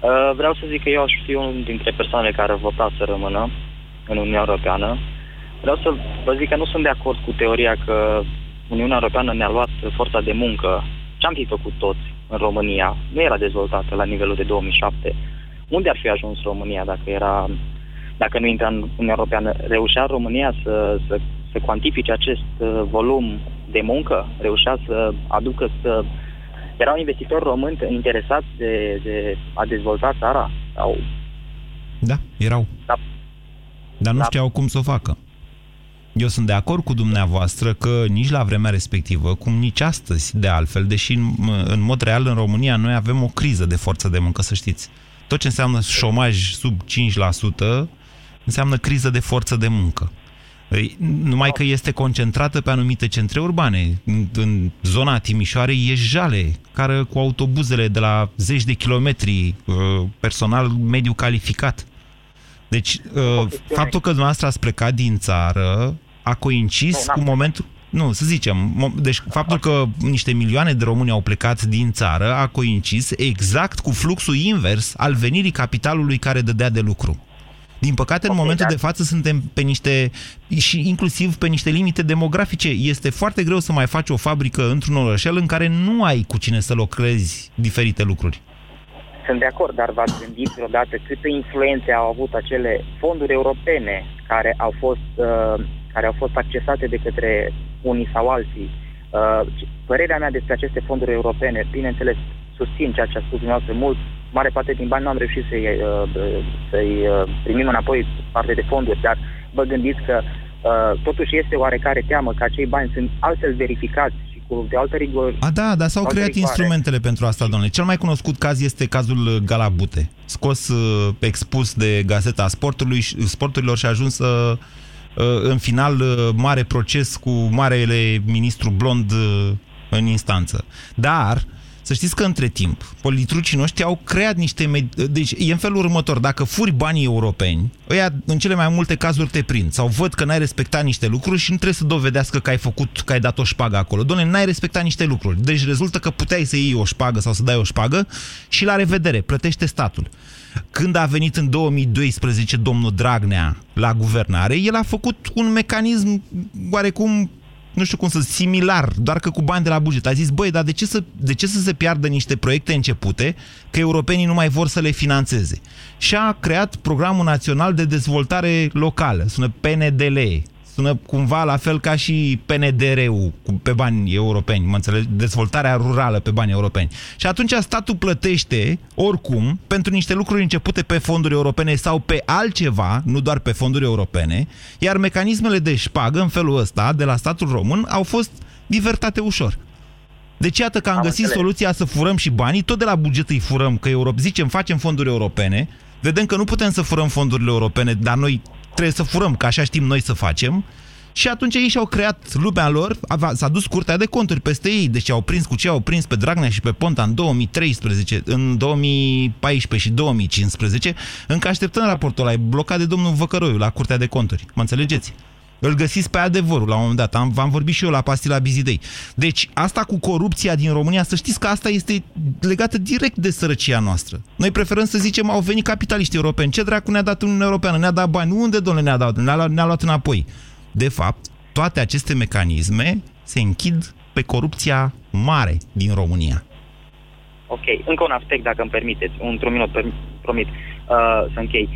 Uh, vreau să zic că eu aș fi unul dintre persoanele care vor vota să rămână în Uniunea Europeană. Vreau să vă zic că nu sunt de acord cu teoria că Uniunea Europeană ne-a luat forța de muncă. Ce am fi făcut toți în România? Nu era dezvoltată la nivelul de 2007. Unde ar fi ajuns România dacă era dacă nu intra în Uniunea Europeană? Reușea România să, să, să cuantifice acest uh, volum de muncă? Reușea să aducă să erau investitori români interesați de, de a dezvolta țara? Sau... Da, erau. Da. Dar nu da. știau cum să o facă. Eu sunt de acord cu dumneavoastră că nici la vremea respectivă, cum nici astăzi, de altfel, deși în, în mod real în România noi avem o criză de forță de muncă, să știți. Tot ce înseamnă șomaj sub 5% înseamnă criză de forță de muncă. Numai că este concentrată pe anumite centre urbane. În, în zona Timișoarei e jale, care cu autobuzele de la zeci de kilometri, uh, personal mediu calificat. Deci, uh, faptul că dumneavoastră ați plecat din țară a coincis cu momentul... Nu, să zicem, deci faptul că niște milioane de români au plecat din țară a coincis exact cu fluxul invers al venirii capitalului care dădea de lucru. Din păcate, okay, în momentul da. de față suntem pe niște, și inclusiv pe niște limite demografice. Este foarte greu să mai faci o fabrică într-un orășel în care nu ai cu cine să lucrezi diferite lucruri. Sunt de acord, dar v-ați gândit vreodată câte influențe au avut acele fonduri europene care au fost, uh, care au fost accesate de către unii sau alții? Uh, părerea mea despre aceste fonduri europene, bineînțeles, susțin ceea ce a spus dumneavoastră mult, mare parte din bani nu am reușit să-i, uh, să-i uh, primim înapoi parte de fonduri, dar vă gândiți că uh, totuși este oarecare teamă că acei bani sunt altfel verificați și cu de altă rigor. A, da, dar s-au creat rigoare. instrumentele pentru asta, domnule. Cel mai cunoscut caz este cazul Galabute, scos expus de Gazeta Sportului, Sporturilor și a ajuns în final mare proces cu marele ministru blond în instanță. Dar să știți că între timp, politrucii noștri au creat niște... Deci e în felul următor, dacă furi banii europeni, ăia în cele mai multe cazuri te prind sau văd că n-ai respectat niște lucruri și nu trebuie să dovedească că ai făcut, că ai dat o șpagă acolo. Doamne, n-ai respectat niște lucruri. Deci rezultă că puteai să iei o șpagă sau să dai o șpagă și la revedere, plătește statul. Când a venit în 2012 domnul Dragnea la guvernare, el a făcut un mecanism oarecum nu știu cum să similar, doar că cu bani de la buget. A zis, băi, dar de ce, să, de ce să se piardă niște proiecte începute, că europenii nu mai vor să le financeze? Și a creat Programul Național de Dezvoltare Locală, sună PNDL, sună cumva la fel ca și PNDR-ul pe bani europeni, mă înțeleg, dezvoltarea rurală pe bani europeni. Și atunci statul plătește oricum pentru niște lucruri începute pe fonduri europene sau pe altceva, nu doar pe fonduri europene, iar mecanismele de șpagă în felul ăsta de la statul român au fost divertate ușor. Deci iată că am, am găsit înțeles. soluția să furăm și banii, tot de la buget îi furăm, că Euro... zicem facem fonduri europene, vedem că nu putem să furăm fondurile europene, dar noi trebuie să furăm, că așa știm noi să facem. Și atunci ei și-au creat lumea lor, s-a dus curtea de conturi peste ei, deci au prins cu ce au prins pe Dragnea și pe Ponta în 2013, în 2014 și 2015, încă așteptăm raportul ăla, e blocat de domnul Văcăroiu la curtea de conturi, mă înțelegeți? Îl găsiți pe adevărul la un moment dat. Am, v-am vorbit și eu la pastila Bizidei. Deci, asta cu corupția din România, să știți că asta este legată direct de sărăcia noastră. Noi preferăm să zicem, au venit capitaliști europeni. Ce dracu ne-a dat Uniunea Europeană? Ne-a dat bani. Unde, domnule, ne-a dat? Ne-a luat, ne luat înapoi. De fapt, toate aceste mecanisme se închid pe corupția mare din România. Ok, încă un aspect, dacă îmi permiteți, într-un minut, promit uh, să închei.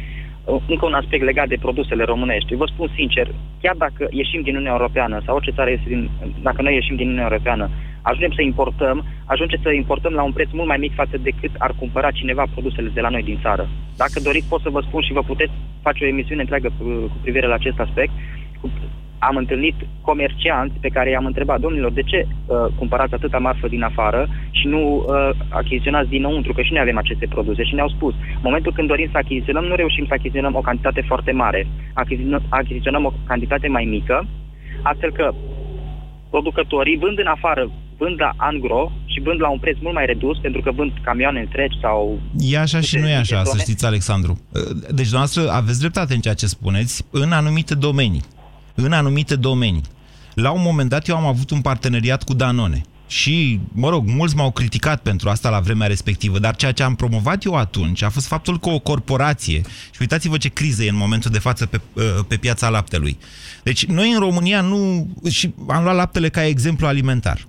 Încă un aspect legat de produsele românești. Vă spun sincer, chiar dacă ieșim din Uniunea Europeană sau orice țară iese din, dacă noi ieșim din Uniunea Europeană, ajungem să importăm, ajunge să importăm la un preț mult mai mic față de cât ar cumpăra cineva produsele de la noi din țară. Dacă doriți, pot să vă spun și vă puteți face o emisiune întreagă cu, cu privire la acest aspect. Am întâlnit comercianți pe care i-am întrebat, domnilor, de ce uh, cumpărați atâta marfă din afară și nu uh, achiziționați dinăuntru, că și noi avem aceste produse. Și ne-au spus, în momentul când dorim să achiziționăm, nu reușim să achiziționăm o cantitate foarte mare. Achiziționăm, achiziționăm o cantitate mai mică, astfel că producătorii vând în afară, vând la angro și vând la un preț mult mai redus, pentru că vând camioane întregi sau... E așa și nu e așa, să știți, Alexandru. Deci, dumneavoastră, aveți dreptate în ceea ce spuneți, în anumite domenii. În anumite domenii. La un moment dat, eu am avut un parteneriat cu Danone. Și, mă rog, mulți m-au criticat pentru asta la vremea respectivă, dar ceea ce am promovat eu atunci a fost faptul că o corporație, și uitați-vă ce criză e în momentul de față pe, pe piața laptelui. Deci noi în România nu... și am luat laptele ca exemplu alimentar.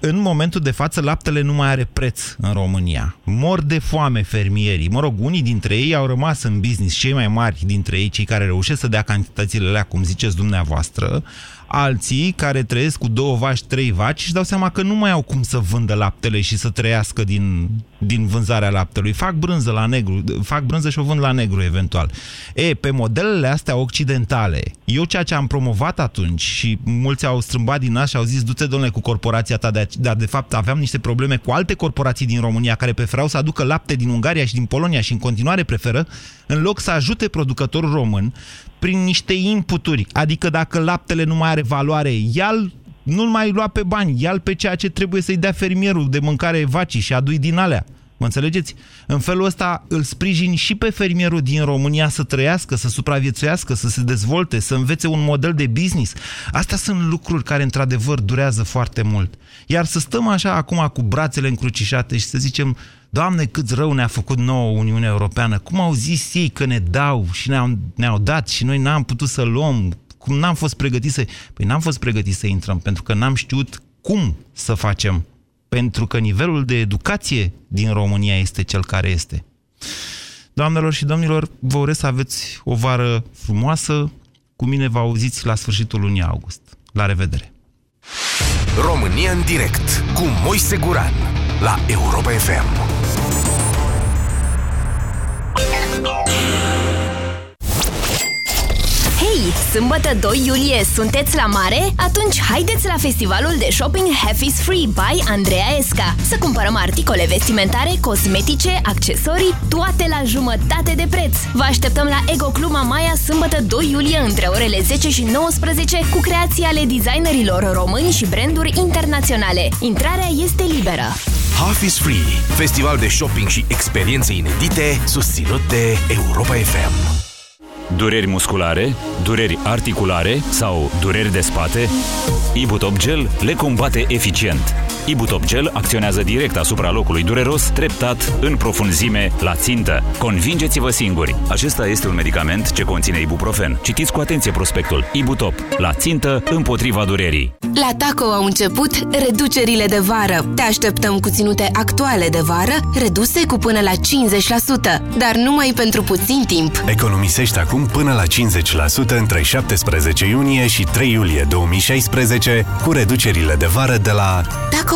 În momentul de față, laptele nu mai are preț în România. Mor de foame fermierii. Mă rog, unii dintre ei au rămas în business, cei mai mari dintre ei, cei care reușesc să dea cantitățile alea, cum ziceți dumneavoastră, alții care trăiesc cu două vaci, trei vaci și dau seama că nu mai au cum să vândă laptele și să trăiască din, din vânzarea laptelui. Fac brânză la negru, fac brânză și o vând la negru eventual. E, pe modelele astea occidentale, eu ceea ce am promovat atunci și mulți au strâmbat din nas și au zis, du-te, domnule, cu corporația ta, dar de fapt aveam niște probleme cu alte corporații din România care preferau să aducă lapte din Ungaria și din Polonia și în continuare preferă, în loc să ajute producătorul român prin niște inputuri. Adică dacă laptele nu mai are valoare, ia nu-l mai lua pe bani, ia pe ceea ce trebuie să-i dea fermierul de mâncare vacii și adui din alea. Mă înțelegeți? În felul ăsta îl sprijin și pe fermierul din România să trăiască, să supraviețuiască, să se dezvolte, să învețe un model de business. Astea sunt lucruri care într-adevăr durează foarte mult. Iar să stăm așa acum cu brațele încrucișate și să zicem, Doamne, cât rău ne-a făcut nouă Uniunea Europeană, cum au zis ei că ne dau și ne-au, ne-au dat și noi n-am putut să luăm, cum n-am fost pregătiți să... Păi n-am fost pregătiți să intrăm, pentru că n-am știut cum să facem pentru că nivelul de educație din România este cel care este. Doamnelor și domnilor, vă urez să aveți o vară frumoasă. Cu mine vă auziți la sfârșitul lunii august. La revedere! România în direct cu Moise Guran la Europa FM. Sâmbătă 2 iulie sunteți la mare? Atunci haideți la festivalul de shopping Half is Free by Andreea Esca să cumpărăm articole vestimentare, cosmetice, accesorii, toate la jumătate de preț. Vă așteptăm la Ego Club Mamaia sâmbătă 2 iulie între orele 10 și 19 cu creații ale designerilor români și branduri internaționale. Intrarea este liberă. Half is Free, festival de shopping și experiențe inedite susținut de Europa FM. Dureri musculare, dureri articulare sau dureri de spate? Ibutop Gel le combate eficient. Ibutop Gel acționează direct asupra locului dureros, treptat, în profunzime, la țintă. Convingeți-vă singuri! Acesta este un medicament ce conține ibuprofen. Citiți cu atenție prospectul. Ibutop. La țintă, împotriva durerii. La Taco au început reducerile de vară. Te așteptăm cu ținute actuale de vară, reduse cu până la 50%, dar numai pentru puțin timp. Economisești acum până la 50% între 17 iunie și 3 iulie 2016 cu reducerile de vară de la Taco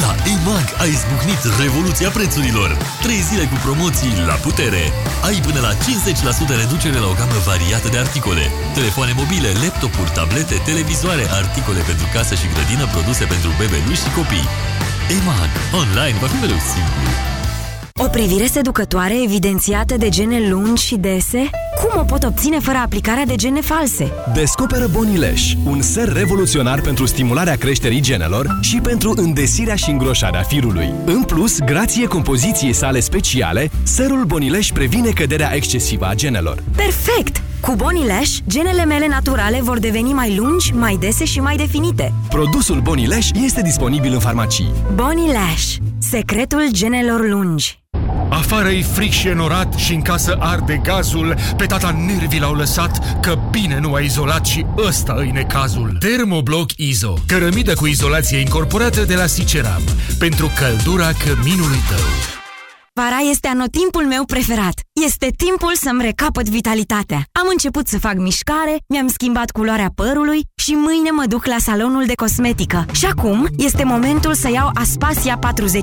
La EMAG a izbucnit revoluția prețurilor. Trei zile cu promoții la putere. Ai până la 50% reducere la o gamă variată de articole. Telefoane mobile, laptopuri, tablete, televizoare, articole pentru casă și grădină, produse pentru bebeluși și copii. EMAG. Online va fi mereu simplu. O privire seducătoare evidențiată de gene lungi și dese? Cum o pot obține fără aplicarea de gene false? Descoperă Bonileș, un ser revoluționar pentru stimularea creșterii genelor și pentru îndesirea și îngroșarea firului. În plus, grație compoziției sale speciale, serul Bonileș previne căderea excesivă a genelor. Perfect! Cu Bonileș, genele mele naturale vor deveni mai lungi, mai dese și mai definite. Produsul Bonileș este disponibil în farmacii. Bonileș, secretul genelor lungi. Află Afară e fric și enorat și în casă arde gazul, pe tata nervii l-au lăsat, că bine nu a izolat și ăsta îi necazul. Termobloc Izo, cărămidă cu izolație incorporată de la Siceram, pentru căldura căminului tău. Vara este anotimpul meu preferat. Este timpul să-mi recapăt vitalitatea. Am început să fac mișcare, mi-am schimbat culoarea părului și mâine mă duc la salonul de cosmetică. Și acum este momentul să iau Aspasia 40